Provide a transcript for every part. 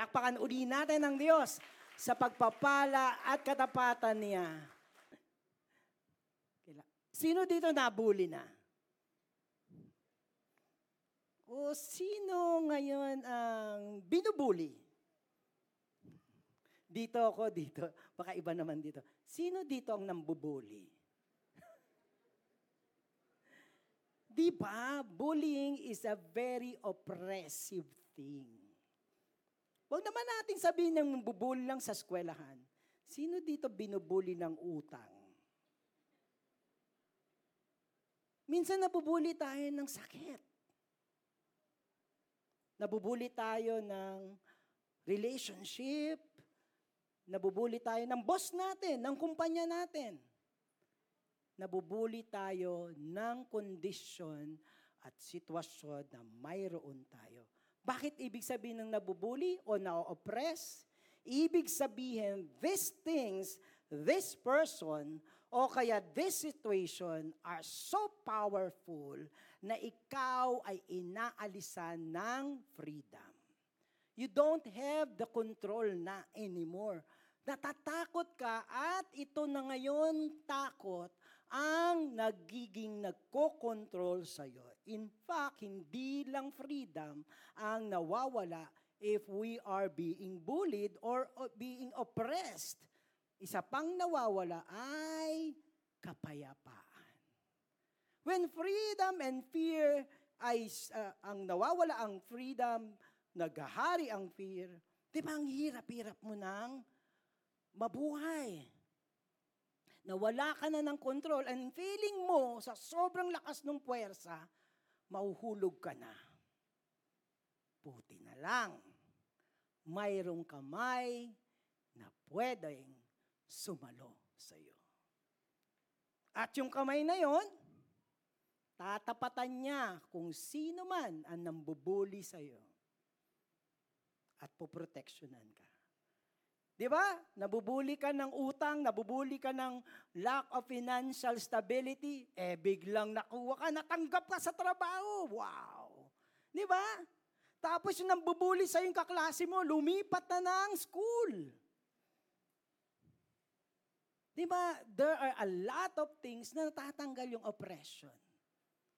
Palakpakan uli natin ng Diyos sa pagpapala at katapatan niya. Sino dito nabuli na? O sino ngayon ang binubuli? Dito ako, dito. Baka iba naman dito. Sino dito ang nambubuli? Di ba? Bullying is a very oppressive thing. Huwag naman natin sabihin ng bubuli lang sa eskwelahan. Sino dito binubuli ng utang? Minsan nabubuli tayo ng sakit. Nabubuli tayo ng relationship. Nabubuli tayo ng boss natin, ng kumpanya natin. Nabubuli tayo ng kondisyon at sitwasyon na mayroon tayo. Bakit ibig sabihin ng nabubuli o na-oppress? Ibig sabihin, these things, this person, o kaya this situation are so powerful na ikaw ay inaalisan ng freedom. You don't have the control na anymore. Natatakot ka at ito na ngayon takot ang nagiging nagko-control sa iyo. In fact, hindi lang freedom ang nawawala if we are being bullied or being oppressed. Isa pang nawawala ay kapayapaan. When freedom and fear ay uh, ang nawawala ang freedom, naghahari ang fear, di ba ang hirap-hirap mo nang mabuhay? Nawala ka na ng control and feeling mo sa sobrang lakas ng puwersa, mauhulog ka na. Puti na lang, mayroong kamay na pwedeng sumalo sa iyo. At yung kamay na yon, tatapatan niya kung sino man ang nambubuli sa iyo. At poproteksyonan ka. Di ba? Nabubuli ka ng utang, nabubuli ka ng lack of financial stability, eh biglang nakuha ka, natanggap ka sa trabaho. Wow! Di ba? Tapos yung nambubuli sa yung kaklase mo, lumipat na ng school. Di ba? There are a lot of things na natatanggal yung oppression.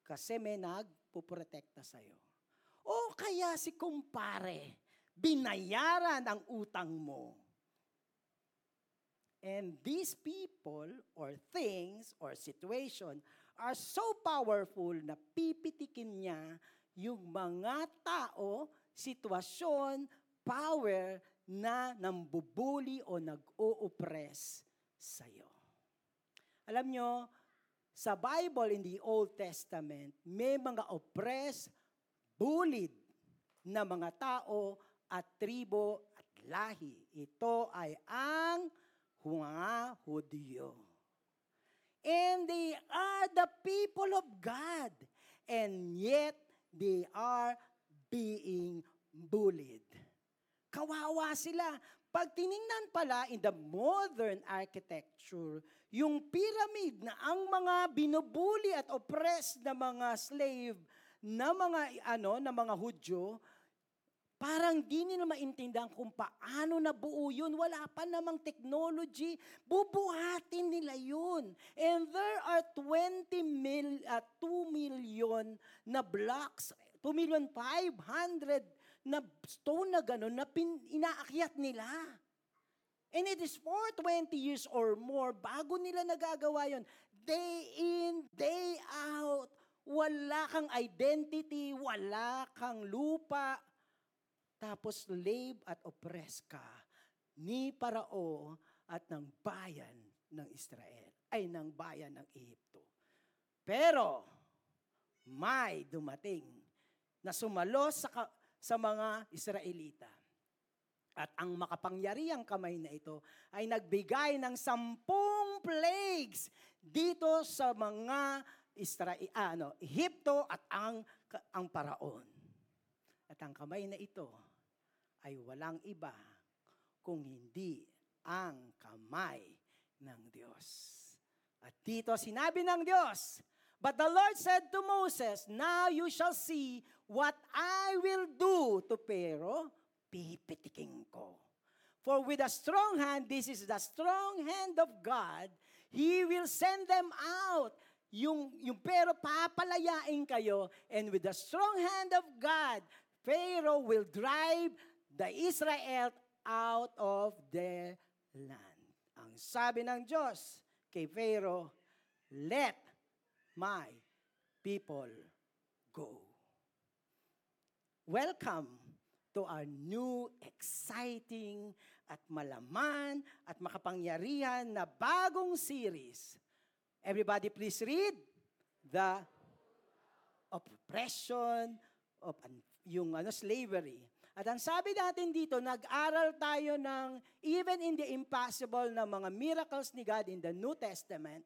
Kasi may nagpuprotekta sa'yo. O kaya si kumpare, binayaran ang utang mo. And these people or things or situation are so powerful na pipitikin niya yung mga tao, sitwasyon, power na nambubuli o nag-o-oppress sa'yo. Alam nyo, sa Bible in the Old Testament, may mga oppressed, bullied na mga tao at tribo at lahi. Ito ay ang mga Hudyo. And they are the people of God. And yet, they are being bullied. Kawawa sila. Pag tiningnan pala in the modern architecture, yung pyramid na ang mga binubuli at oppressed na mga slave na mga ano na mga Hudyo, Parang di nila maintindihan kung paano nabuo yun. Wala pa namang technology. Bubuhatin nila yun. And there are 20 mil, uh, 2 million na blocks, 2 million 500 na stone na gano'n na pin, inaakyat nila. And it is for 20 years or more bago nila nagagawa yon. Day in, day out. Wala kang identity, wala kang lupa, tapos slave at oppress ka ni Parao at ng bayan ng Israel, ay ng bayan ng Ehipto. Pero may dumating na sumalo sa, sa mga Israelita. At ang makapangyariang kamay na ito ay nagbigay ng sampung plagues dito sa mga Israel, ano, Ehipto at ang, ang paraon. At ang kamay na ito ay walang iba kung hindi ang kamay ng Diyos. At dito sinabi ng Diyos, But the Lord said to Moses, Now you shall see what I will do to Pharaoh. Pipitiking For with a strong hand, this is the strong hand of God, He will send them out. Yung, yung pero papalayain kayo, and with the strong hand of God, Pharaoh will drive the Israel out of their land. Ang sabi ng Diyos kay Pharaoh, let my people go. Welcome to our new, exciting, at malaman, at makapangyarihan na bagong series. Everybody please read the oppression of yung ano slavery. At ang sabi natin dito, nag-aral tayo ng even in the impossible na mga miracles ni God in the New Testament,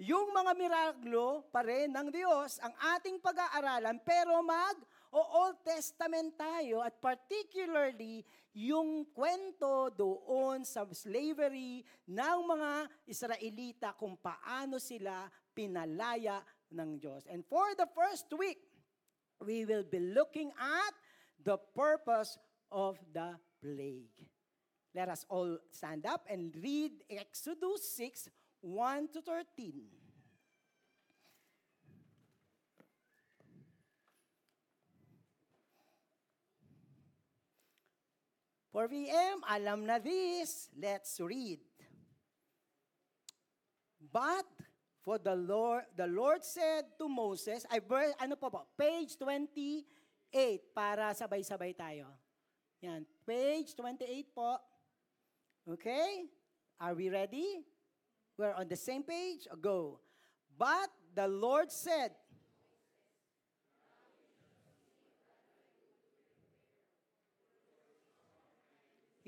yung mga miraglo pa rin ng Diyos ang ating pag-aaralan, pero mag o Old Testament tayo at particularly yung kwento doon sa slavery ng mga Israelita kung paano sila pinalaya ng Diyos. And for the first week, we will be looking at the purpose of the plague. Let us all stand up and read Exodus 6, 1 to 13. For VM, alam na this. Let's read. But for the Lord, the Lord said to Moses, ay verse, ano po po, page 28 para sabay-sabay tayo. Yan, page 28 po. Okay? Are we ready? We're on the same page? Go. But the Lord said,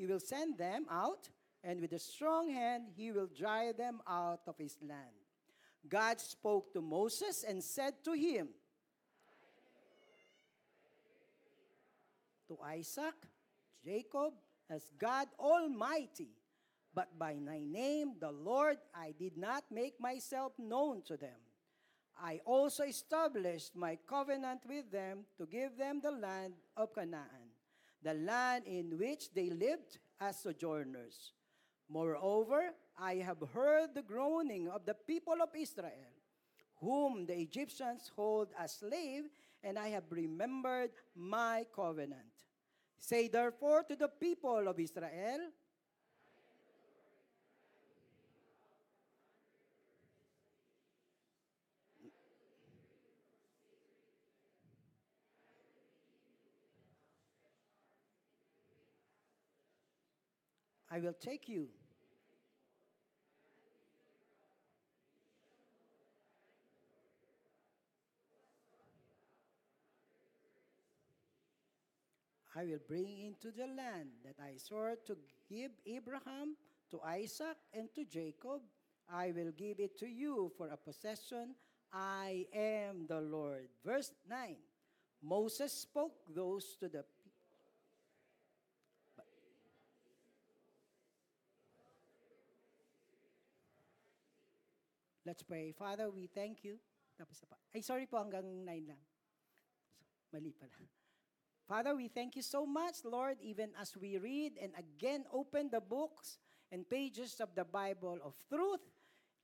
He will send them out, and with a strong hand he will drive them out of his land. God spoke to Moses and said to him, To Isaac, Jacob, as God Almighty, but by my name, the Lord, I did not make myself known to them. I also established my covenant with them to give them the land of Canaan, the land in which they lived as sojourners. Moreover, I have heard the groaning of the people of Israel, whom the Egyptians hold as slave, and I have remembered my covenant. Say therefore to the people of Israel, I will take you. I will bring into the land that I swore to give Abraham, to Isaac, and to Jacob. I will give it to you for a possession. I am the Lord. Verse 9 Moses spoke those to the people. Let's pray. Father, we thank you. Tapos pa. Ay, sorry po, hanggang 9 lang. Mali pala. Father, we thank you so much, Lord, even as we read and again open the books and pages of the Bible of truth.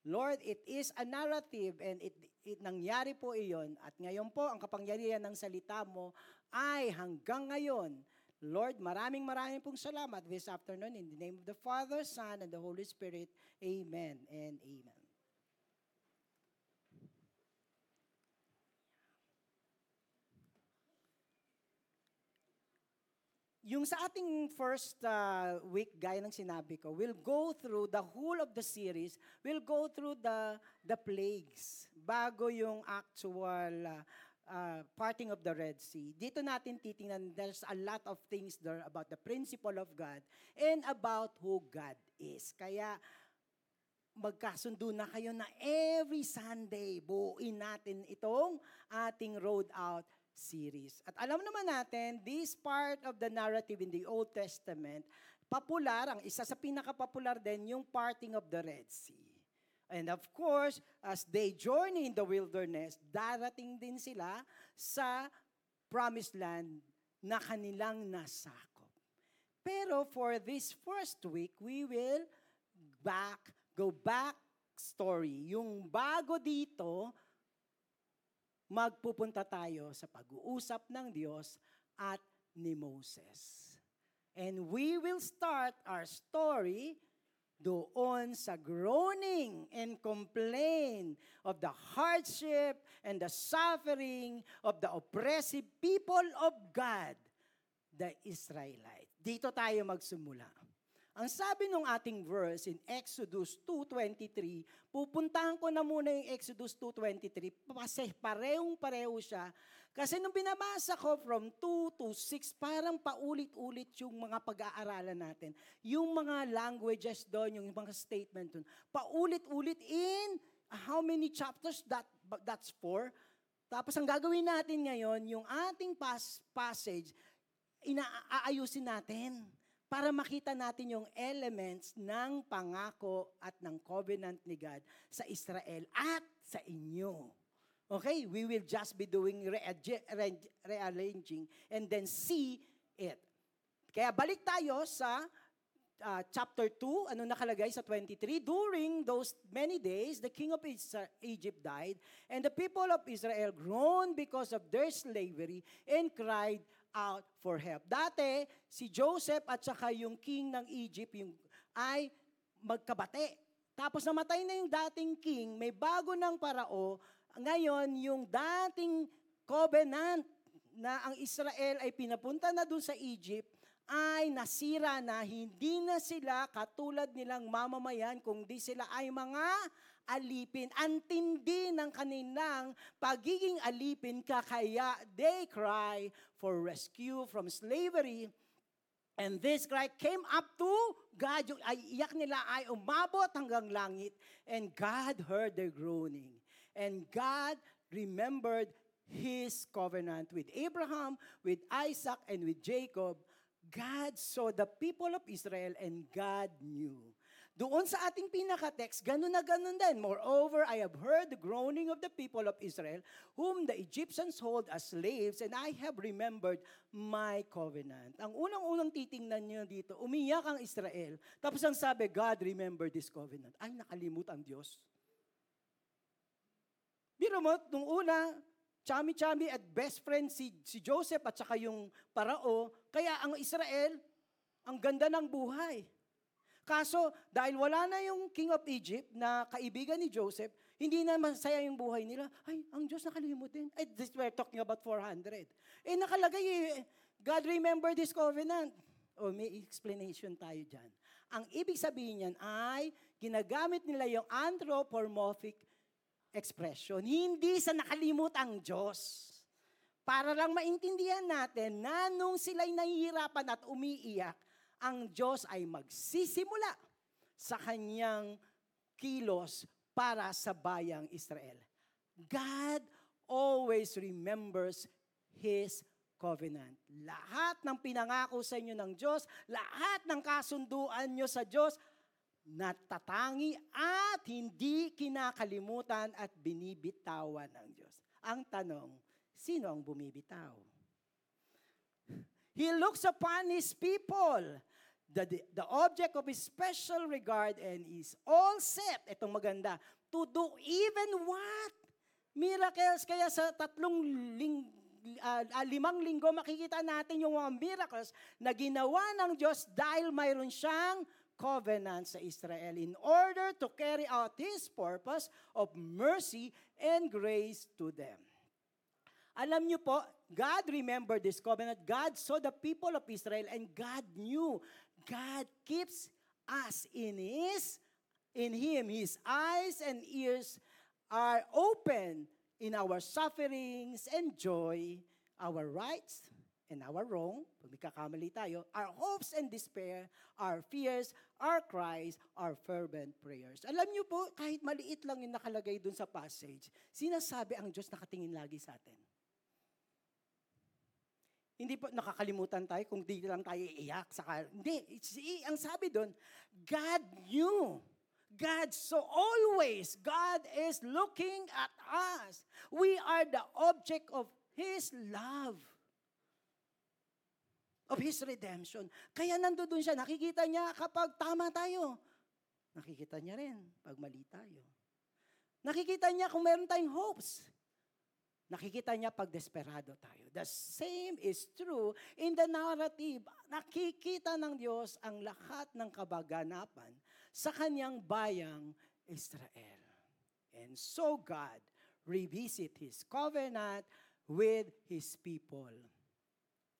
Lord, it is a narrative and it, it nangyari po iyon. At ngayon po, ang kapangyarihan ng salita mo ay hanggang ngayon. Lord, maraming maraming pong salamat this afternoon in the name of the Father, Son, and the Holy Spirit. Amen and amen. Yung sa ating first uh, week, gaya ng sinabi ko, we'll go through the whole of the series, we'll go through the, the plagues bago yung actual uh, uh, parting of the Red Sea. Dito natin titingnan, there's a lot of things there about the principle of God and about who God is. Kaya magkasundo na kayo na every Sunday, buuin natin itong ating road out series. At alam naman natin, this part of the narrative in the Old Testament, popular, ang isa sa pinaka-popular din, yung parting of the Red Sea. And of course, as they journey in the wilderness, darating din sila sa promised land na kanilang nasakop. Pero for this first week, we will back, go back story. Yung bago dito, magpupunta tayo sa pag-uusap ng Diyos at ni Moses. And we will start our story doon sa groaning and complain of the hardship and the suffering of the oppressive people of God, the Israelites. Dito tayo magsimula. Ang sabi ng ating verse in Exodus 2.23, pupuntahan ko na muna yung Exodus 2.23 kasi parehong-pareho siya. Kasi nung binabasa ko from 2 to 6, parang paulit-ulit yung mga pag-aaralan natin. Yung mga languages doon, yung mga statement doon, paulit-ulit in how many chapters? That, that's four. Tapos ang gagawin natin ngayon, yung ating pas, passage, inaayusin natin para makita natin yung elements ng pangako at ng covenant ni God sa Israel at sa inyo. Okay, we will just be doing rearranging and then see it. Kaya balik tayo sa uh, chapter 2, ano nakalagay sa 23, During those many days, the king of Egypt died, and the people of Israel groaned because of their slavery and cried out for help. Dati, si Joseph at saka yung king ng Egypt yung, ay magkabate. Tapos namatay na yung dating king, may bago ng parao, ngayon yung dating covenant na ang Israel ay pinapunta na dun sa Egypt, ay nasira na, hindi na sila katulad nilang mamamayan, kundi sila ay mga alipin. Antindi ng kanilang pagiging alipin, kaya they cry for rescue from slavery. And this cry came up to God. Yung iyak nila ay umabot hanggang langit. And God heard their groaning. And God remembered His covenant with Abraham, with Isaac, and with Jacob. God saw the people of Israel and God knew doon sa ating pinaka-text, ganun na ganun din. Moreover, I have heard the groaning of the people of Israel, whom the Egyptians hold as slaves, and I have remembered my covenant. Ang unang-unang titingnan niyo dito, umiyak ang Israel. Tapos ang sabi, God remember this covenant. Ay, nakalimut ang Diyos. Biro mo, nung una, chami-chami at best friend si, si Joseph at saka yung parao, kaya ang Israel, ang ganda ng buhay. Kaso, dahil wala na yung king of Egypt na kaibigan ni Joseph, hindi na masaya yung buhay nila. Ay, ang Diyos nakalimut din. Ay, this we're talking about 400. Eh, nakalagay eh, God remember this covenant. O, oh, may explanation tayo dyan. Ang ibig sabihin niyan ay, ginagamit nila yung anthropomorphic expression. Hindi sa nakalimut ang Diyos. Para lang maintindihan natin na nung sila'y nahihirapan at umiiyak, ang Diyos ay magsisimula sa kanyang kilos para sa bayang Israel. God always remembers His covenant. Lahat ng pinangako sa inyo ng Diyos, lahat ng kasunduan nyo sa Diyos, natatangi at hindi kinakalimutan at binibitawan ng Diyos. Ang tanong, sino ang bumibitaw? He looks upon His people the, the object of his special regard and is all set, itong maganda, to do even what? Miracles. Kaya sa tatlong ling, uh, limang linggo makikita natin yung mga miracles na ginawa ng Diyos dahil mayroon siyang covenant sa Israel in order to carry out His purpose of mercy and grace to them. Alam niyo po, God remembered this covenant. God saw the people of Israel and God knew God keeps us in His, in Him. His eyes and ears are open in our sufferings and joy, our rights and our wrong, pag may kakamali tayo, our hopes and despair, our fears, our cries, our fervent prayers. Alam niyo po, kahit maliit lang yung nakalagay dun sa passage, sinasabi ang Diyos nakatingin lagi sa atin. Hindi po nakakalimutan tayo kung di lang tayo iiyak. Saka, hindi, ang sabi doon, God knew. God so always, God is looking at us. We are the object of His love. of His redemption. Kaya nandoon siya, nakikita niya kapag tama tayo. Nakikita niya rin pag mali tayo. Nakikita niya kung meron tayong hopes. Nakikita niya pag desperado tayo. The same is true in the narrative. Nakikita ng Diyos ang lahat ng kabaganapan sa kanyang bayang Israel. And so God revisit His covenant with His people.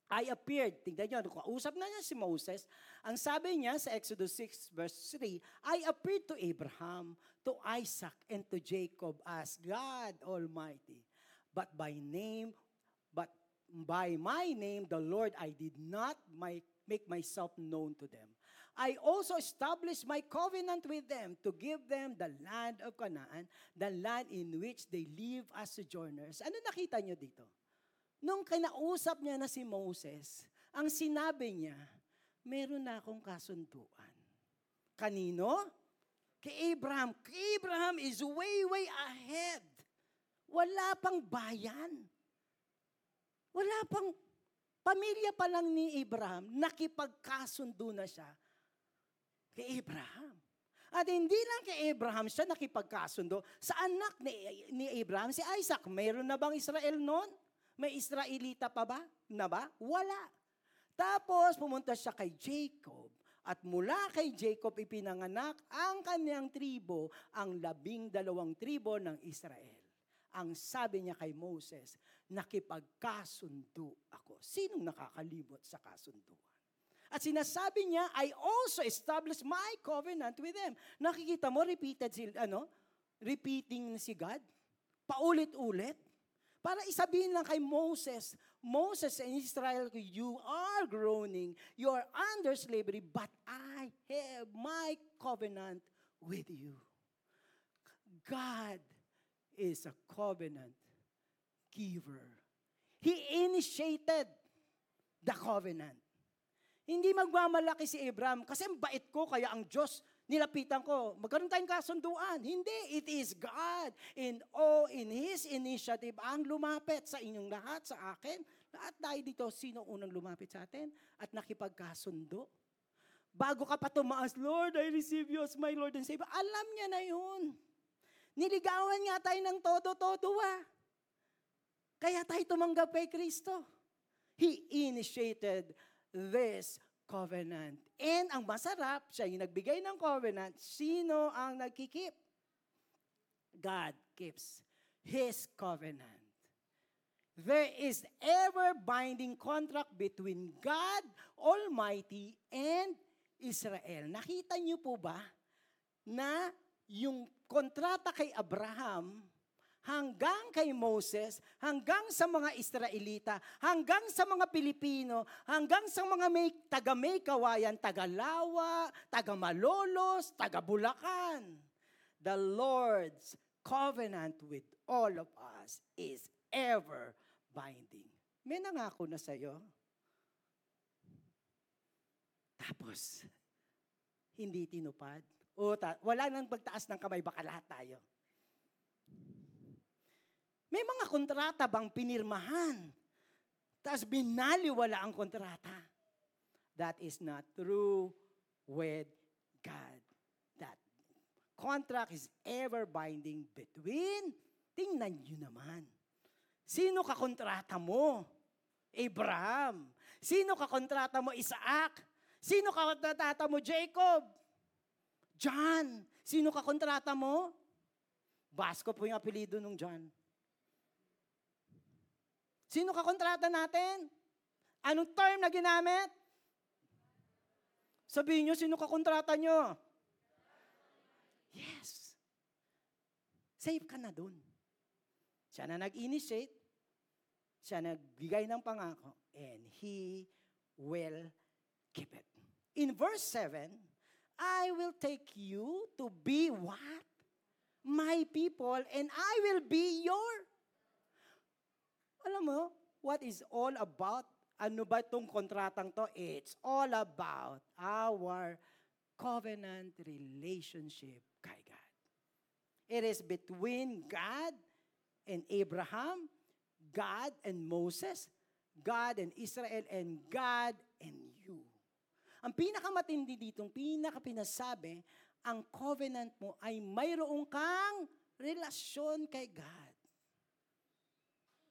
I appeared, tingnan nyo, kausap na niya si Moses. Ang sabi niya sa Exodus 6 verse 3, I appeared to Abraham, to Isaac, and to Jacob as God Almighty. But by name, but by my name, the Lord, I did not my, make myself known to them. I also established my covenant with them to give them the land of Canaan, the land in which they live as sojourners. Ano nakita niyo dito? Nung kinausap niya na si Moses, ang sinabi niya, meron na akong kasunduan. Kanino? Kay Abraham. Kay Abraham is way, way ahead. Wala pang bayan. Wala pang, pamilya pa lang ni Abraham, nakipagkasundo na siya kay Abraham. At hindi lang kay Abraham siya nakipagkasundo, sa anak ni, ni Abraham, si Isaac. Mayroon na bang Israel noon? May Israelita pa ba? Na ba? Wala. Tapos pumunta siya kay Jacob. At mula kay Jacob ipinanganak ang kanyang tribo, ang labing dalawang tribo ng Israel. Ang sabi niya kay Moses, nakipagkasundo ako. Sinong nakakalimot sa kasunduan? At sinasabi niya, I also established my covenant with them. Nakikita mo, repeated si, ano, repeating si God. Paulit-ulit. Para isabihin lang kay Moses, Moses and Israel, you are groaning, you are under slavery, but I have my covenant with you. God is a covenant giver. He initiated the covenant. Hindi magmamalaki si Abraham kasi ang bait ko kaya ang Diyos nilapitan ko. Magkaroon tayong kasunduan. Hindi, it is God in oh, in His initiative ang lumapit sa inyong lahat, sa akin. Lahat tayo dito, sino unang lumapit sa atin at nakipagkasundo? Bago ka pa tumaas, Lord, I receive you as my Lord and Savior. Alam niya na yun. Niligawan nga tayo ng todo-todo ah. Kaya tayo tumanggap kay Kristo. He initiated this covenant. And ang masarap, siya yung nagbigay ng covenant. Sino ang nagkikip? God keeps His covenant. There is ever-binding contract between God Almighty and Israel. Nakita niyo po ba na yung kontrata kay Abraham hanggang kay Moses, hanggang sa mga Israelita, hanggang sa mga Pilipino, hanggang sa mga may taga may kawayan, taga Lawa, taga Malolos, taga Bulacan. The Lord's covenant with all of us is ever binding. May nangako na sa'yo. Tapos, hindi tinupad. O ta- wala nang pagtaas ng kamay, baka lahat tayo. May mga kontrata bang pinirmahan? Tapos binaliwala ang kontrata. That is not true with God. That contract is ever binding between, tingnan nyo naman. Sino ka kontrata mo? Abraham. Sino ka kontrata mo? Isaac. Sino ka kontrata mo? Jacob. John. Sino ka kontrata mo? Basco po yung apelido nung John. Sino ka kontrata natin? Anong term na ginamit? Sabihin nyo, sino ka kontrata nyo? Yes. Safe ka na dun. Siya na nag-initiate, siya nagbigay ng pangako, and He will keep it. In verse 7, I will take you to be what? My people, and I will be your alam mo, what is all about? Ano ba itong kontratang to? It's all about our covenant relationship kay God. It is between God and Abraham, God and Moses, God and Israel and God. Ang pinakamatindi dito, ang pinakapinasabi, ang covenant mo ay mayroong kang relasyon kay God.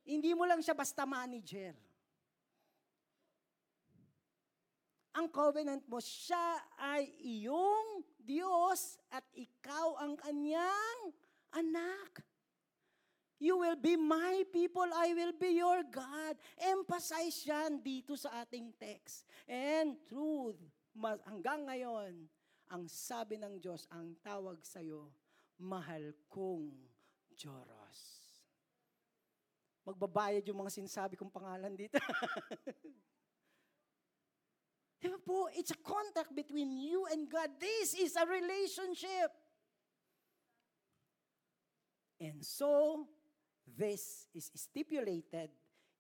Hindi mo lang siya basta manager. Ang covenant mo, siya ay iyong Diyos at ikaw ang kanyang anak. You will be my people, I will be your God. Emphasize yan dito sa ating text. And truth, hanggang ngayon, ang sabi ng Diyos, ang tawag sa'yo, mahal kong Joros. Magbabayad yung mga sinasabi kong pangalan dito. Di po? It's a contact between you and God. This is a relationship. And so, this is stipulated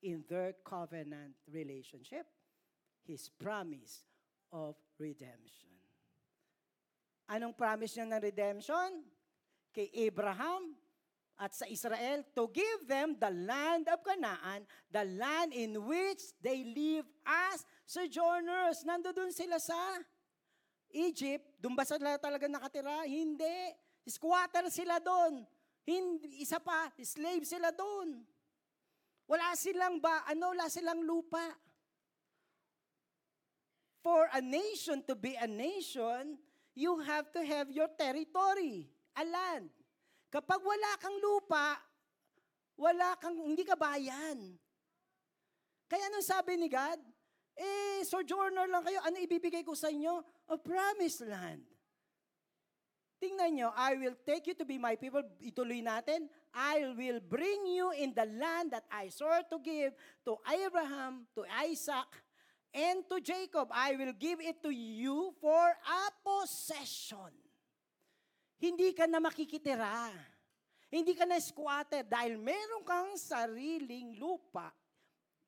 in their covenant relationship, His promise of redemption. Anong promise niya ng redemption? Kay Abraham at sa Israel to give them the land of Canaan, the land in which they live as sojourners. Nandoon sila sa Egypt. Doon ba sila talaga nakatira? Hindi. Squatter sila doon. Hindi, isa pa, slave sila doon. Wala silang ba, ano, wala silang lupa. For a nation to be a nation, you have to have your territory, a land. Kapag wala kang lupa, wala kang, hindi ka bayan. Kaya nung sabi ni God, eh, sojourner lang kayo, ano ibibigay ko sa inyo? A promised land. Tingnan nyo, I will take you to be my people. Ituloy natin. I will bring you in the land that I swore to give to Abraham, to Isaac, and to Jacob. I will give it to you for a possession. Hindi ka na makikitira. Hindi ka na squatter dahil meron kang sariling lupa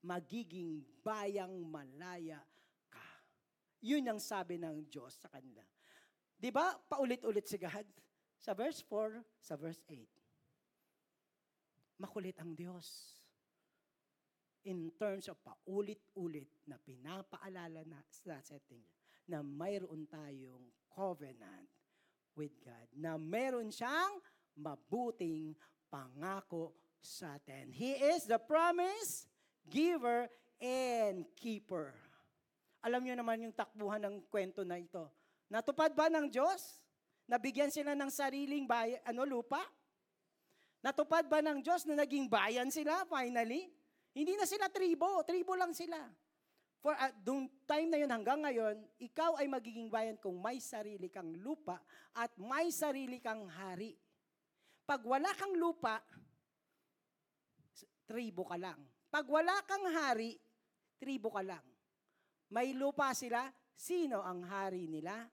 magiging bayang malaya ka. Yun ang sabi ng Diyos sa kanila. Di ba, paulit-ulit si God? Sa verse 4, sa verse 8. Makulit ang Diyos. In terms of paulit-ulit na pinapaalala na sa setting na mayroon tayong covenant with God. Na meron siyang mabuting pangako sa atin. He is the promise giver, and keeper. Alam niyo naman yung takbuhan ng kwento na ito. Natupad ba ng Diyos? Nabigyan sila ng sariling bayan, ano, lupa? Natupad ba ng Diyos na naging bayan sila finally? Hindi na sila tribo, tribo lang sila. For uh, dung time na yun hanggang ngayon, ikaw ay magiging bayan kung may sarili kang lupa at may sarili kang hari. Pag wala kang lupa, tribo ka lang. Pag wala kang hari, tribo ka lang. May lupa sila, sino ang hari nila?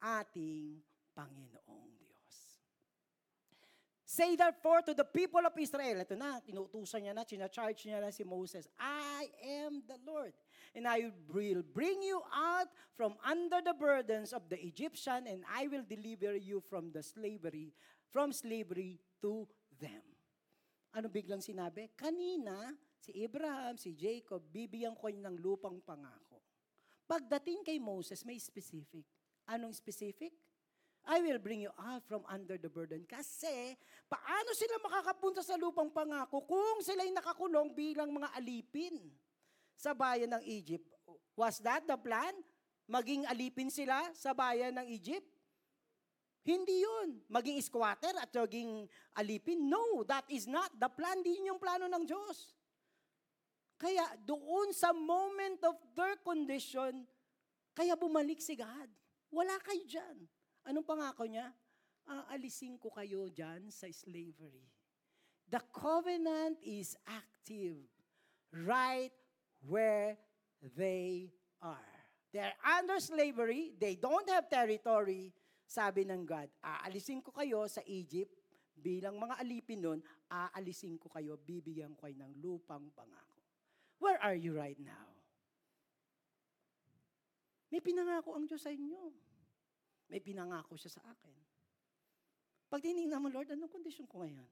Ating Panginoong Diyos. Say therefore to the people of Israel, ito na, tinutusan niya na, charge niya na si Moses, I am the Lord, and I will bring you out from under the burdens of the Egyptian, and I will deliver you from the slavery, from slavery to them. Ano biglang sinabi? Kanina, si Abraham, si Jacob, bibigyan ko ng lupang pangako. Pagdating kay Moses, may specific. Anong specific? I will bring you out from under the burden. Kasi, paano sila makakapunta sa lupang pangako kung sila'y nakakulong bilang mga alipin sa bayan ng Egypt? Was that the plan? Maging alipin sila sa bayan ng Egypt? Hindi yun. Maging squatter at maging alipin. No, that is not the plan. Hindi yung plano ng Diyos. Kaya doon sa moment of their condition, kaya bumalik si God. Wala kayo dyan. Anong pangako niya? Aalisin ko kayo dyan sa slavery. The covenant is active right where they are. They're under slavery. They don't have territory. Sabi ng God, aalisin ko kayo sa Egypt bilang mga alipin nun, aalisin ko kayo, bibigyan ko kayo ng lupang pangako. Where are you right now? May pinangako ang Diyos sa inyo. May pinangako siya sa akin. Pag tinignan mo, Lord, anong kondisyon ko ngayon?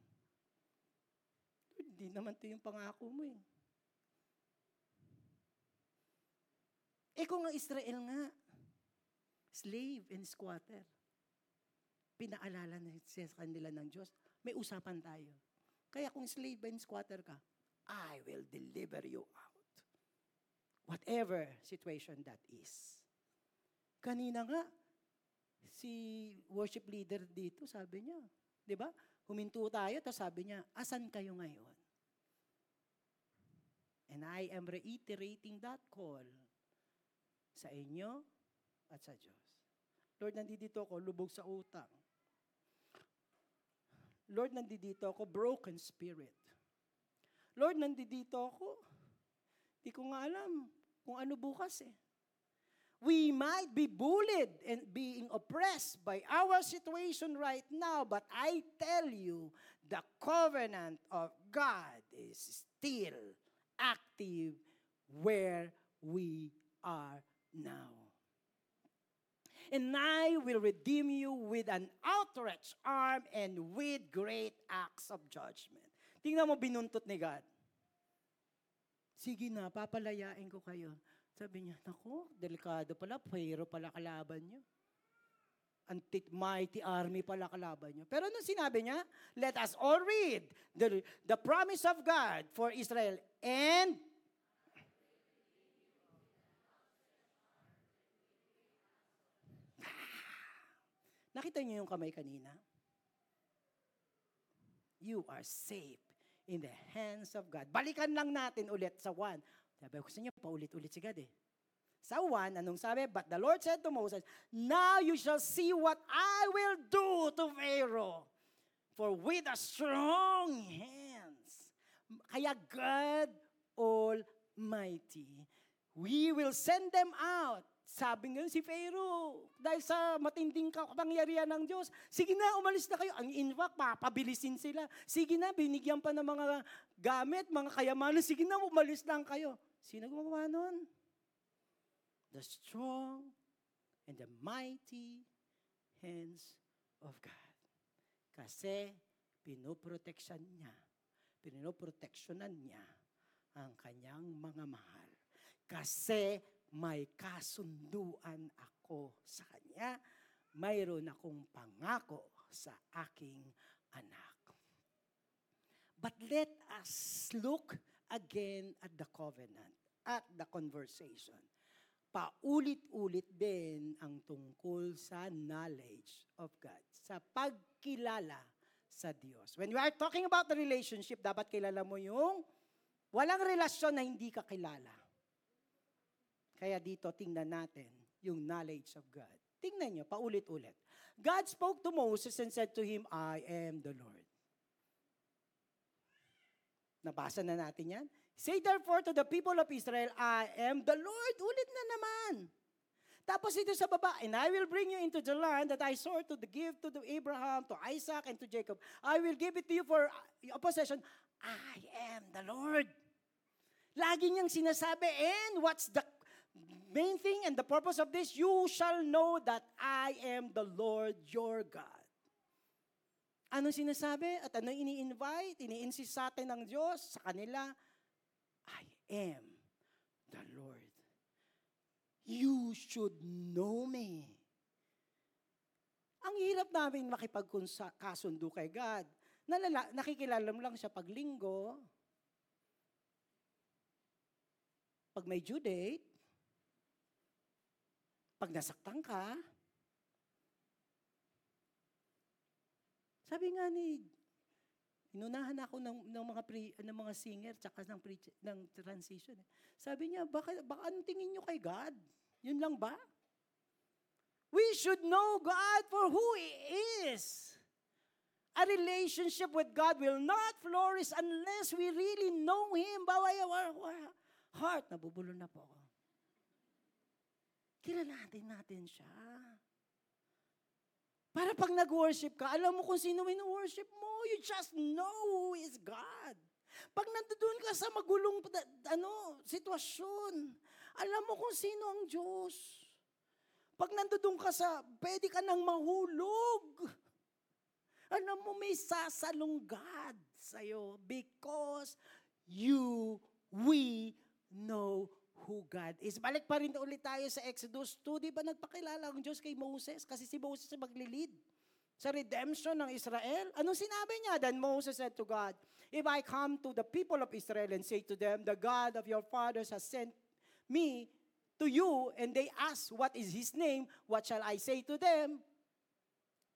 Lord, hindi naman ito yung pangako mo eh. Eh kung ang Israel nga, slave and squatter, pinaalala na siya sa kanila ng Diyos, may usapan tayo. Kaya kung slave and squatter ka, I will deliver you out. Whatever situation that is. Kanina nga, si worship leader dito, sabi niya, di ba? Huminto tayo, tapos sabi niya, asan kayo ngayon? And I am reiterating that call sa inyo at sa Diyos. Lord, nandito ako, lubog sa utang. Lord, nandito ako, broken spirit. Lord, nandito ako, di ko nga alam kung ano bukas eh. We might be bullied and being oppressed by our situation right now, but I tell you, the covenant of God is still active where we are now. And I will redeem you with an outstretched arm and with great acts of judgment. Tingnan mo binuntot ni God. Sige na, papalayain ko kayo. Sabi niya, naku, delikado pala, pero pala kalaban niyo. Antit mighty army pala kalaban niyo. Pero nung sinabi niya, let us all read the, the promise of God for Israel and Nakita niyo yung kamay kanina? You are safe in the hands of God. Balikan lang natin ulit sa 1. Sabi ko sa inyo, paulit-ulit si God eh. Sa 1, anong sabi? But the Lord said to Moses, Now you shall see what I will do to Pharaoh. For with a strong hands. Kaya God Almighty, we will send them out. Sabi ngayon si Pharaoh, dahil sa matinding kapangyarihan ng Diyos, sige na, umalis na kayo. Ang in fact, papabilisin sila. Sige na, binigyan pa ng mga gamit, mga kayamanan. Sige na, umalis lang kayo. Sino gumawa nun? The strong and the mighty hands of God. Kasi pinoproteksyon niya, pinoproteksyonan niya ang kanyang mga mahal. Kasi may kasunduan ako sa kanya, mayroon akong pangako sa aking anak. But let us look again at the covenant, at the conversation. Paulit-ulit din ang tungkol sa knowledge of God, sa pagkilala sa Diyos. When we are talking about the relationship, dapat kilala mo yung walang relasyon na hindi ka kilala. Kaya dito, tingnan natin yung knowledge of God. Tingnan nyo, paulit-ulit. God spoke to Moses and said to him, I am the Lord. Nabasa na natin yan. Say therefore to the people of Israel, I am the Lord. Ulit na naman. Tapos ito sa baba, and I will bring you into the land that I swore to the give to the Abraham, to Isaac, and to Jacob. I will give it to you for a possession. I am the Lord. Lagi niyang sinasabi, and what's the main thing and the purpose of this? You shall know that I am the Lord your God. Anong sinasabi at anong ini-invite, ini-insist sa atin ng Diyos sa kanila? Am the Lord. You should know me. Ang hirap namin makipagkasundo kay God. Nalala, nakikilala mo lang siya pag linggo, pag may due date, pag nasaktan ka, sabi nga ni, inunahan ako ng, ng mga pre, ng mga singer tsaka ng, pre, ng transition. eh. Sabi niya, baka, baka anong tingin niyo kay God? Yun lang ba? We should know God for who He is. A relationship with God will not flourish unless we really know Him. Baway our, heart. Nabubulo na po ako. Kilalanin natin siya. Para pag nag-worship ka, alam mo kung sino worship mo. You just know who is God. Pag nandoon ka sa magulong ano, sitwasyon, alam mo kung sino ang Diyos. Pag nandoon ka sa, pwede ka nang mahulog. Alam mo, may sasalong God sa'yo because you, we know who God is. Balik pa rin ulit tayo sa Exodus 2. Di ba nagpakilala ang Diyos kay Moses? Kasi si Moses ang maglilid sa redemption ng Israel. Anong sinabi niya? Then Moses said to God, If I come to the people of Israel and say to them, The God of your fathers has sent me to you, and they ask, What is his name? What shall I say to them?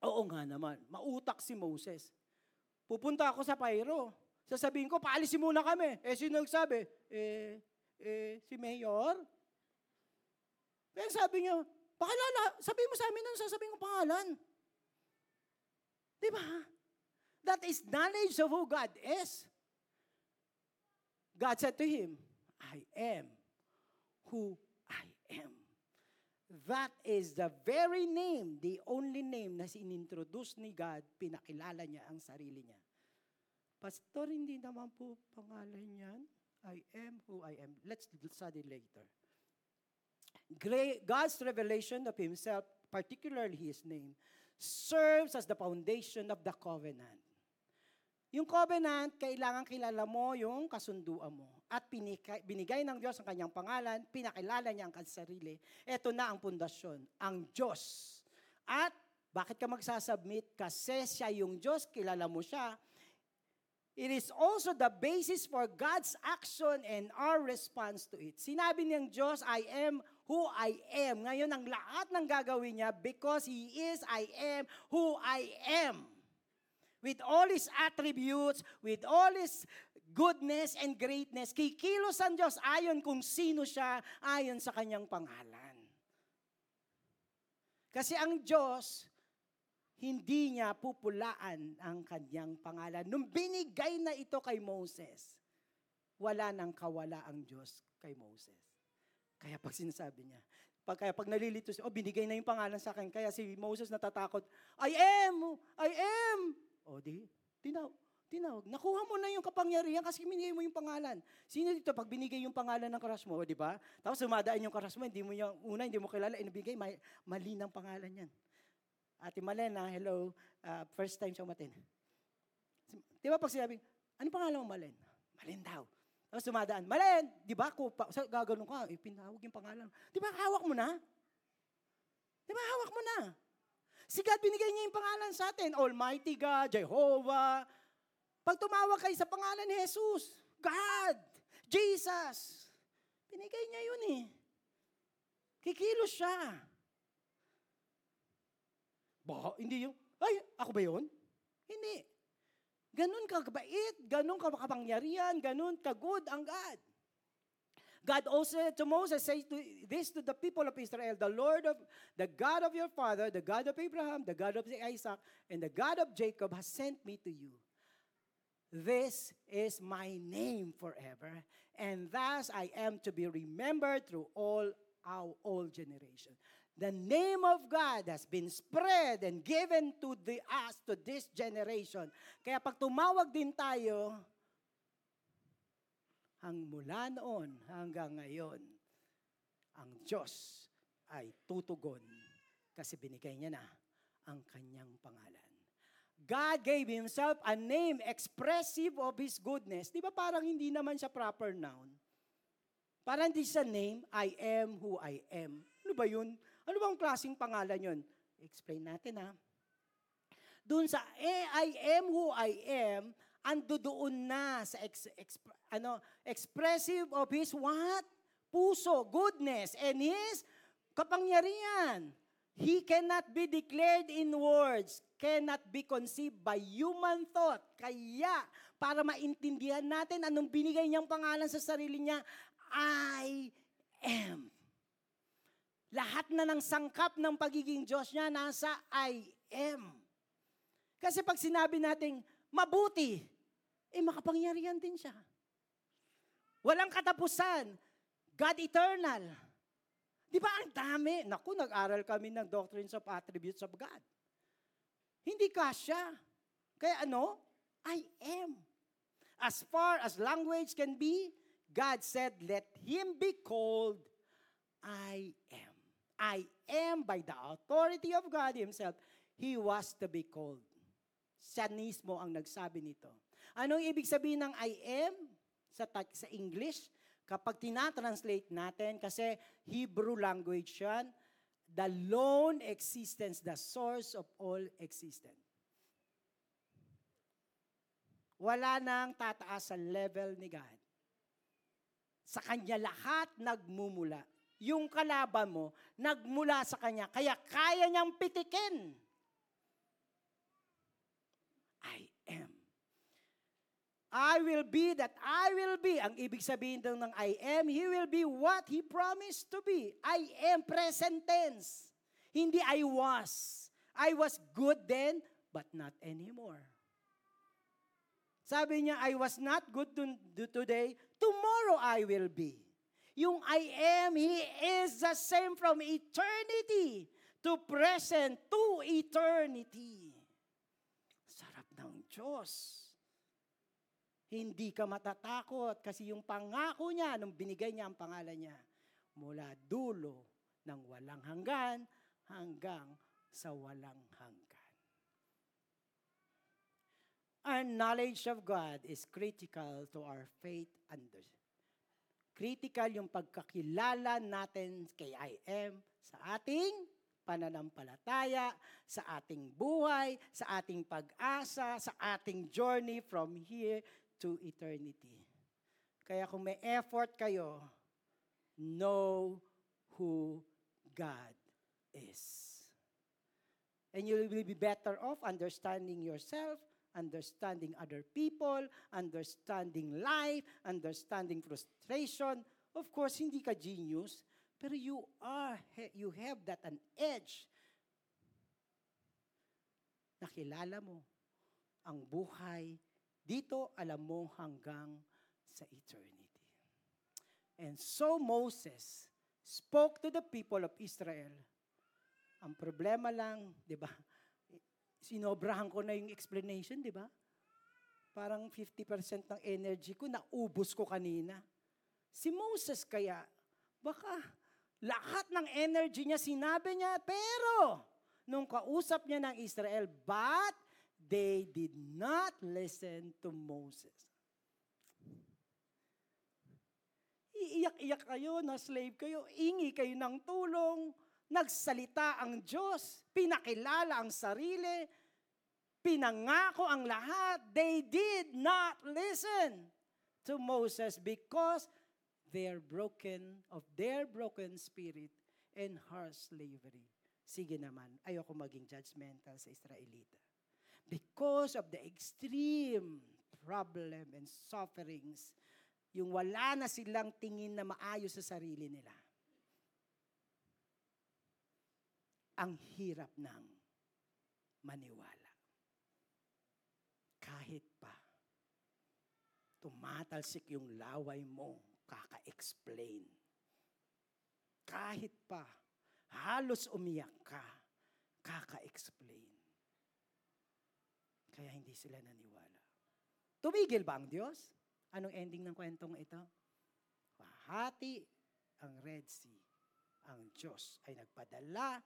Oo nga naman, mautak si Moses. Pupunta ako sa Pairo. Sasabihin ko, paalisin muna kami. Eh, sino nagsabi? Eh, eh, si Mayor? Kaya sabi niya, pakilala, sabihin mo sa amin ano sasabihin ko pangalan. Di ba? That is knowledge of who God is. God said to him, I am who I am. That is the very name, the only name na sinintroduce ni God, pinakilala niya ang sarili niya. Pastor, hindi naman po pangalan yan. I am who I am. Let's study later. God's revelation of Himself, particularly His name, serves as the foundation of the covenant. Yung covenant, kailangan kilala mo yung kasunduan mo. At binigay ng Diyos ang kanyang pangalan, pinakilala niya ang kanyang sarili. Ito na ang pundasyon, ang Diyos. At bakit ka magsasubmit? Kasi siya yung Diyos, kilala mo siya. It is also the basis for God's action and our response to it. Sinabi niyang Diyos, I am who I am. Ngayon, ang lahat ng gagawin niya, because He is, I am who I am. With all His attributes, with all His goodness and greatness, kikilos ang Diyos ayon kung sino siya, ayon sa kanyang pangalan. Kasi ang Diyos, hindi niya pupulaan ang kanyang pangalan. Nung binigay na ito kay Moses, wala nang kawala ang Diyos kay Moses. Kaya pag sinasabi niya, pag, kaya pag nalilito siya, oh, binigay na yung pangalan sa akin. Kaya si Moses natatakot, I am! I am! O di, tinawag. Tinawag. Nakuha mo na yung kapangyarihan kasi binigay mo yung pangalan. Sino dito pag binigay yung pangalan ng karas mo, di ba? Tapos sumadaan yung karas mo, hindi mo yung, una, hindi mo kilala, inibigay, mali ng pangalan yan. Ate Malena, hello, uh, first time siya umatin. Di ba pag sinabi, ano pangalan mo, Malen? Malen daw. Tapos sumadaan, Malen, di ba, ko, pa, sa, gaganon ka, eh, yung pangalan. Di ba, hawak mo na? Di ba, hawak mo na? Si God, binigay niya yung pangalan sa atin. Almighty God, Jehovah. Pag tumawag kayo sa pangalan ni Jesus, God, Jesus, binigay niya yun eh. Kikilos siya. Ba, hindi yung, ay, ako ba yun? Hindi. Ganun ka kabait, ganun ka kapangyarihan, ganun ka good ang God. God also said to Moses, say to this to the people of Israel, the Lord of, the God of your father, the God of Abraham, the God of Isaac, and the God of Jacob has sent me to you. This is my name forever, and thus I am to be remembered through all our all generation. The name of God has been spread and given to the us to this generation. Kaya pag tumawag din tayo, ang mula noon hanggang ngayon, ang Diyos ay tutugon kasi binigay niya na ang kanyang pangalan. God gave Himself a name expressive of His goodness. Di ba parang hindi naman siya proper noun? Parang hindi siya name, I am who I am. Ano ba yun? Ano bang klaseng pangalan yun? Explain natin ha. Doon sa I am who I am, ando doon na sa ex, ex, ano, expressive of His what? Puso, goodness, and His kapangyarihan. He cannot be declared in words, cannot be conceived by human thought. Kaya, para maintindihan natin anong binigay niyang pangalan sa sarili niya, I am. Lahat na ng sangkap ng pagiging Diyos niya nasa I am. Kasi pag sinabi nating mabuti, eh makapangyarihan din siya. Walang katapusan. God eternal. Di ba ang dami? Naku, nag-aral kami ng Doctrines of Attributes of God. Hindi kasya. Kaya ano? I am. As far as language can be, God said, let him be called I am. I am by the authority of God himself, he was to be called. Siya mismo ang nagsabi nito. Anong ibig sabihin ng I am sa, sa English? Kapag tinatranslate natin, kasi Hebrew language yan, the lone existence, the source of all existence. Wala nang tataas sa level ni God. Sa Kanya lahat nagmumula. Yung kalaban mo, nagmula sa Kanya, kaya kaya niyang pitikin. I am. I will be that I will be. Ang ibig sabihin daw ng I am, He will be what He promised to be. I am present tense. Hindi I was. I was good then, but not anymore. Sabi niya, I was not good to- to- today, tomorrow I will be. Yung I am, He is the same from eternity to present to eternity. Sarap ng Diyos. Hindi ka matatakot kasi yung pangako niya, nung binigay niya ang pangalan niya, mula dulo ng walang hanggan hanggang sa walang hanggan. Our knowledge of God is critical to our faith under. Critical yung pagkakilala natin kay I sa ating pananampalataya, sa ating buhay, sa ating pag-asa, sa ating journey from here to eternity. Kaya kung may effort kayo, know who God is. And you will be better off understanding yourself, understanding other people, understanding life, understanding frustration. Of course, hindi ka genius, pero you are, you have that an edge. Nakilala mo ang buhay dito, alam mo hanggang sa eternity. And so Moses spoke to the people of Israel. Ang problema lang, di ba, sinobrahan ko na yung explanation, di ba? Parang 50% ng energy ko, naubos ko kanina. Si Moses kaya, baka lahat ng energy niya, sinabi niya, pero nung kausap niya ng Israel, but they did not listen to Moses. Iiyak-iyak kayo, na slave kayo, ingi kayo ng tulong, nagsalita ang Diyos, pinakilala ang sarili, pinangako ang lahat. They did not listen to Moses because they're broken of their broken spirit and harsh slavery. Sige naman, ayoko maging judgmental sa Israelita. Because of the extreme problem and sufferings, yung wala na silang tingin na maayos sa sarili nila. Ang hirap ng maniwala. Kahit pa tumatalsik yung laway mo, kaka-explain. Kahit pa halos umiyak ka, kaka-explain. Kaya hindi sila naniwala. Tumigil ba ang Diyos? Anong ending ng kwentong ito? Pahati ang Red Sea. Ang Diyos ay nagpadala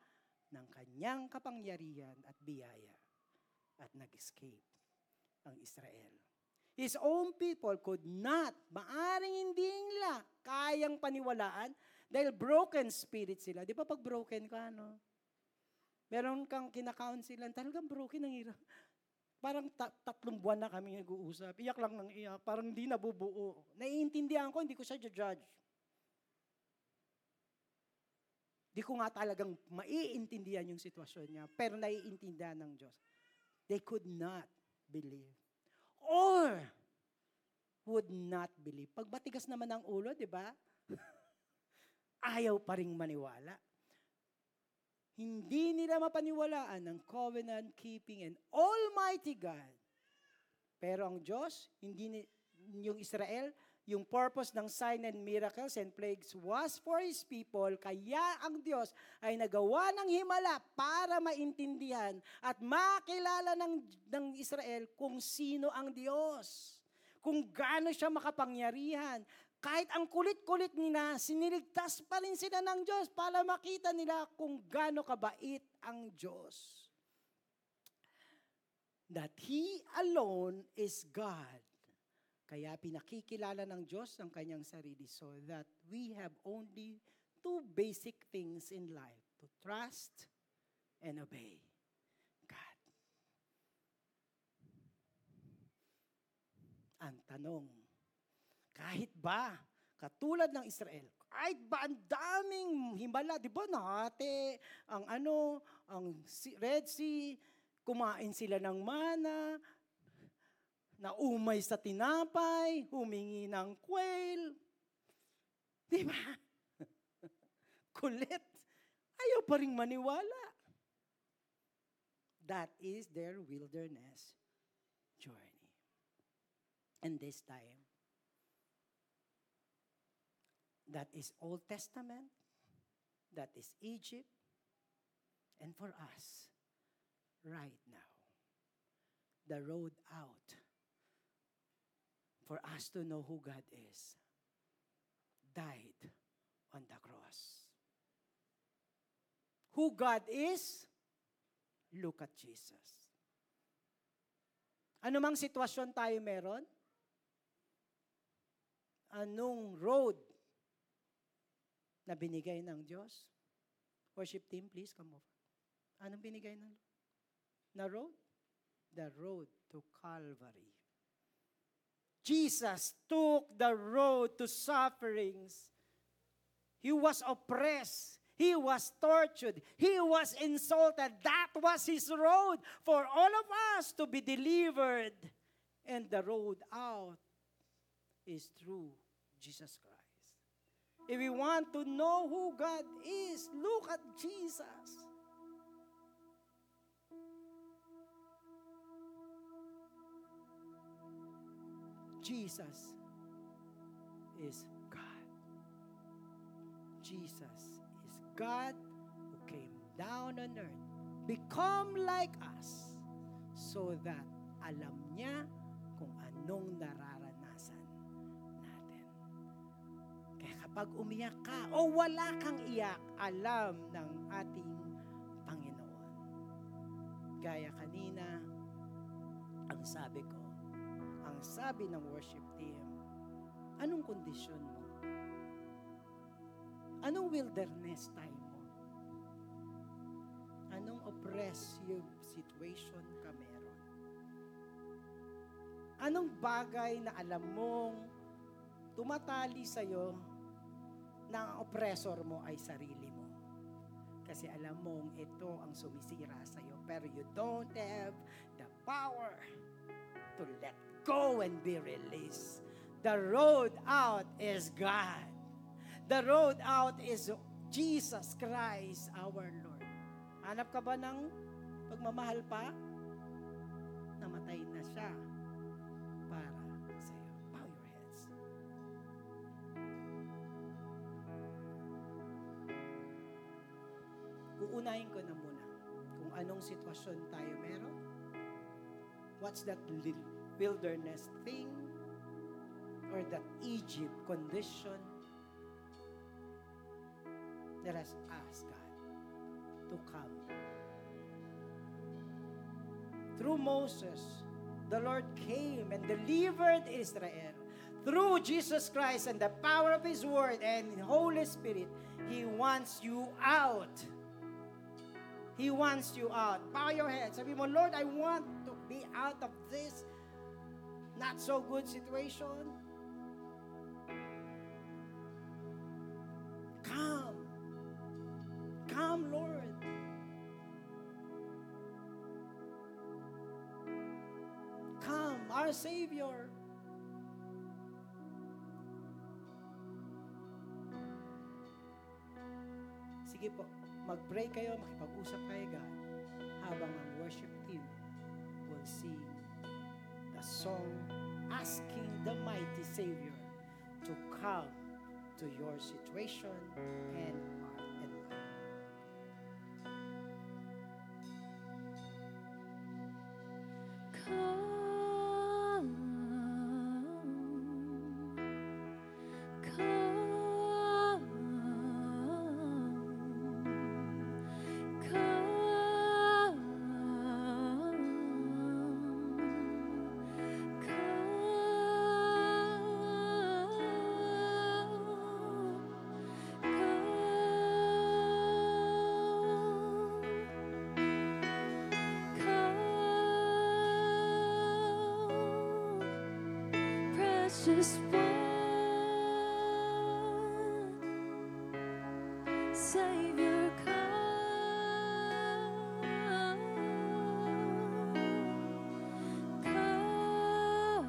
ng kanyang kapangyarihan at biyaya at nag-escape ang Israel. His own people could not, maaring hindi nila kayang paniwalaan dahil broken spirit sila. Di ba pag broken ka, no? Meron kang kinakaunsilan, talagang broken ang hirap. Parang ta- tatlong buwan na kami nag-uusap. Iyak lang ng iyak. Parang hindi nabubuo. Naiintindihan ko, hindi ko siya judge. Di ko nga talagang maiintindihan yung sitwasyon niya, pero naiintindihan ng Diyos. They could not believe. Or, would not believe. Pag matigas naman ang ulo, di ba? Ayaw pa ring maniwala. Hindi nila mapaniwalaan ng covenant-keeping and almighty God. Pero ang Diyos, hindi ni, yung Israel, yung purpose ng sign and miracles and plagues was for His people, kaya ang Diyos ay nagawa ng himala para maintindihan at makilala ng, ng Israel kung sino ang Diyos. Kung gaano siya makapangyarihan. Kahit ang kulit-kulit nila, siniligtas pa rin sila ng Diyos para makita nila kung gaano kabait ang Diyos. That He alone is God Kaya pinakikilala ng Diyos ang kanyang sarili so that we have only two basic things in life, to trust and obey God. Ang tanong, kahit ba, katulad ng Israel, kahit ba ang daming himala, di ba nahati, ang ano, ang Red Sea, kumain sila ng mana, naumay sa tinapay, humingi ng quail. Di ba? Kulit. Ayaw pa rin maniwala. That is their wilderness journey. And this time, that is Old Testament, that is Egypt, and for us, right now, the road out for us to know who God is, died on the cross. Who God is, look at Jesus. Ano mang sitwasyon tayo meron? Anong road na binigay ng Diyos? Worship team, please come over. Anong binigay ng na road? The road to Calvary. Jesus took the road to sufferings. He was oppressed. He was tortured. He was insulted. That was his road for all of us to be delivered. And the road out is through Jesus Christ. If we want to know who God is, look at Jesus. Jesus is God. Jesus is God who came down on earth, become like us, so that alam niya kung anong nararanasan natin. Kaya kapag umiyak ka o wala kang iyak, alam ng ating Panginoon. Gaya kanina, ang sabi ko, ang sabi ng worship team, anong kondisyon mo? Anong wilderness time mo? Anong oppressive situation ka meron? Anong bagay na alam mong tumatali sa'yo na ang oppressor mo ay sarili mo? Kasi alam mong ito ang sumisira sa'yo, pero you don't have the power to let go and be released. The road out is God. The road out is Jesus Christ, our Lord. Hanap ka ba ng pagmamahal pa? Namatay na siya para sa iyo. Bow your heads. Uunahin ko na muna kung anong sitwasyon tayo meron. What's that li- wilderness thing or that Egypt condition. Let us ask God to come. Through Moses, the Lord came and delivered Israel. Through Jesus Christ and the power of His Word and Holy Spirit, He wants you out. He wants you out. Bow your head. Sabi mo, Lord, I want to be out of this not so good situation. Come. Come, Lord. Come, our Savior. Sige po, mag-pray kayo, makipag-usap kayo, God, habang ang worship team will sing song asking the mighty Savior to come to your situation and precious one, Savior, come, come,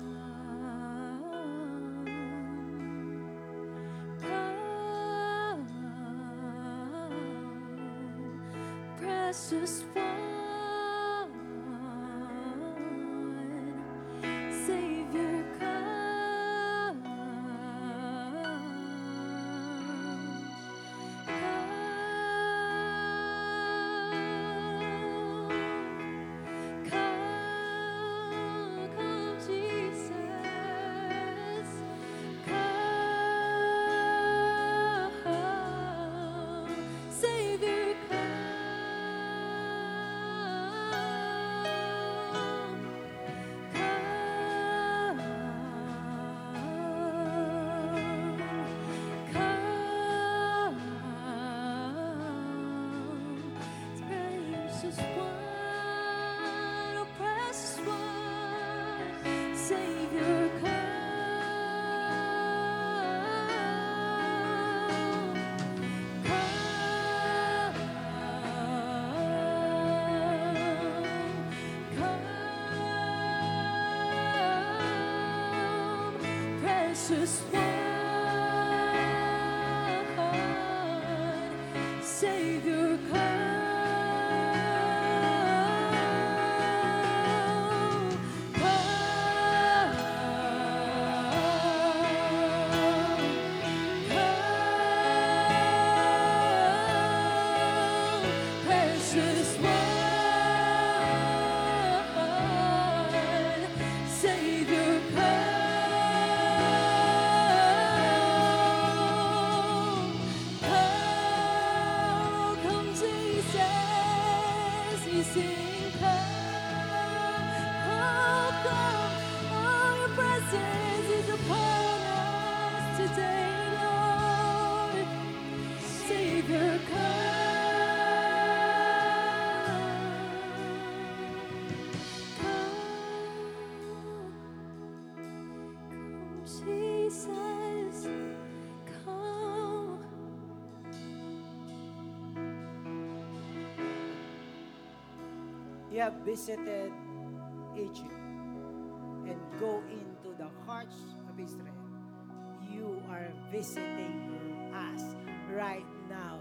come, precious one, precious one, Savior, come, You have visited Egypt and go into the hearts of Israel. You are visiting us right now.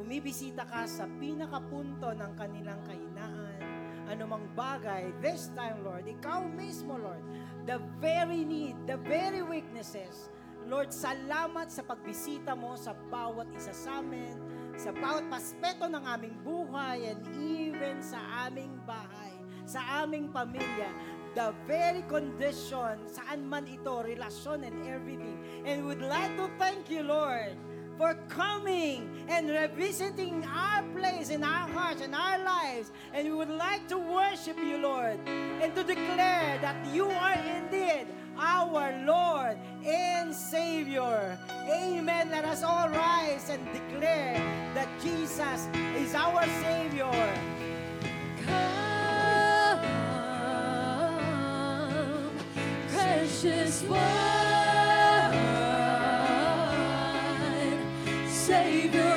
Bumibisita ka sa pinakapunto ng kanilang kainaan, anumang bagay, this time, Lord, ikaw mismo, Lord, the very need, the very weaknesses, Lord, salamat sa pagbisita mo sa bawat isa sa amin, sa bawat paspeto ng aming buhay, and even sa aming bahay, sa aming pamilya, the very condition, saan man ito, relasyon and everything. And would like to thank you, Lord, for coming and revisiting our place in our hearts and our lives. And we would like to worship you, Lord, and to declare that you are indeed our Lord and Savior. Amen. Let us all rise and declare that Jesus is our Savior. Come, precious one, Savior,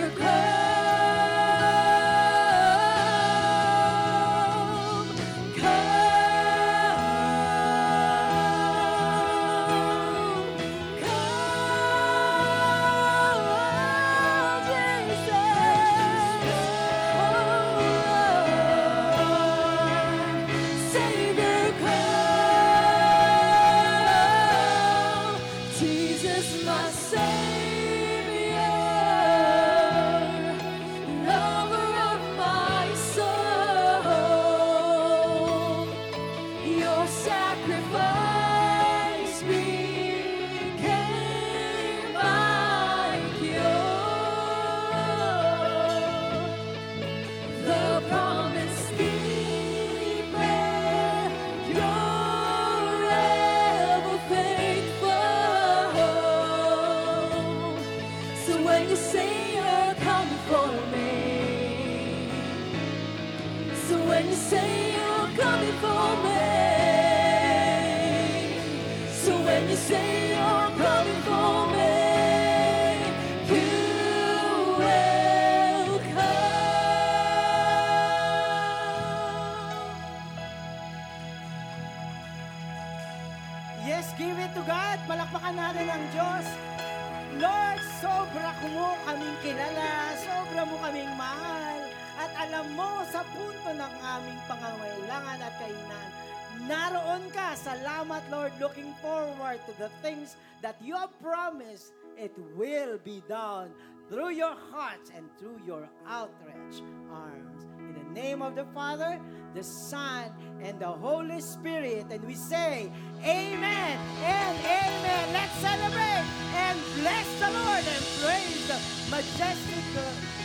things that you have promised, it will be done through your hearts and through your outreach arms. In the name of the Father, the Son, and the Holy Spirit. And we say, Amen and Amen. Let's celebrate and bless the Lord and praise the majestic.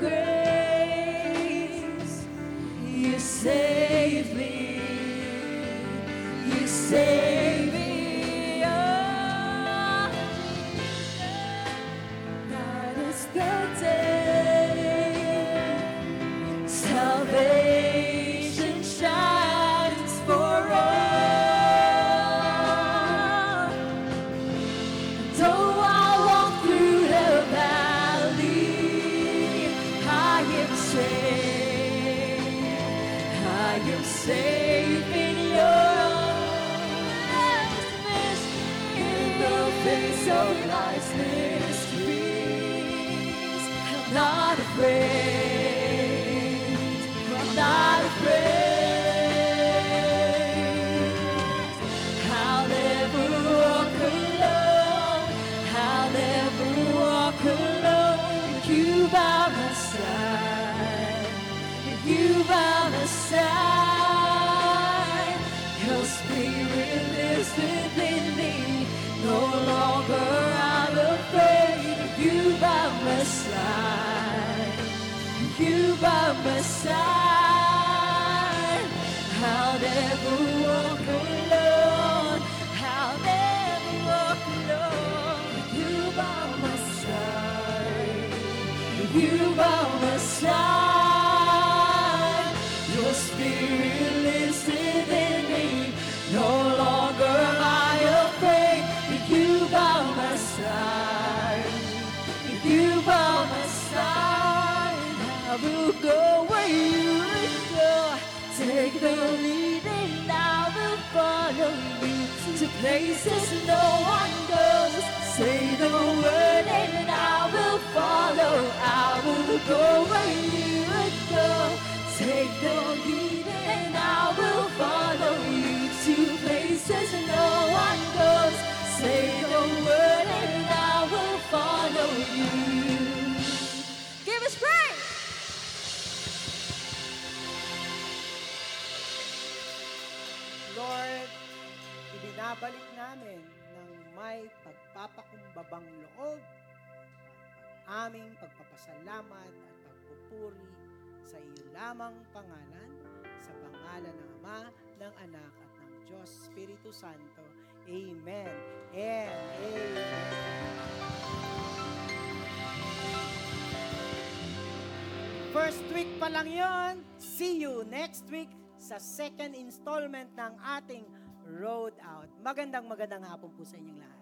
grace. You save me. You save. me. side. You by my side. I'll never walk alone. I'll never walk alone. You by my side. You by my side. will leading now will follow you to places no one goes. Say the word and I will follow. I will go where you go. Take the lead and I will follow you to places no one goes. Say the word and I will follow you. Give us praise. Binabalik namin ng may pagpapakumbabang loob at aming pagpapasalamat at pagpupuri sa iyo lamang pangalan, sa pangalan ng Ama, ng Anak at ng Diyos Espiritu Santo. Amen and Amen. First week pa lang yon. See you next week sa second installment ng ating Road Out. Magandang magandang hapon po sa inyong lahat.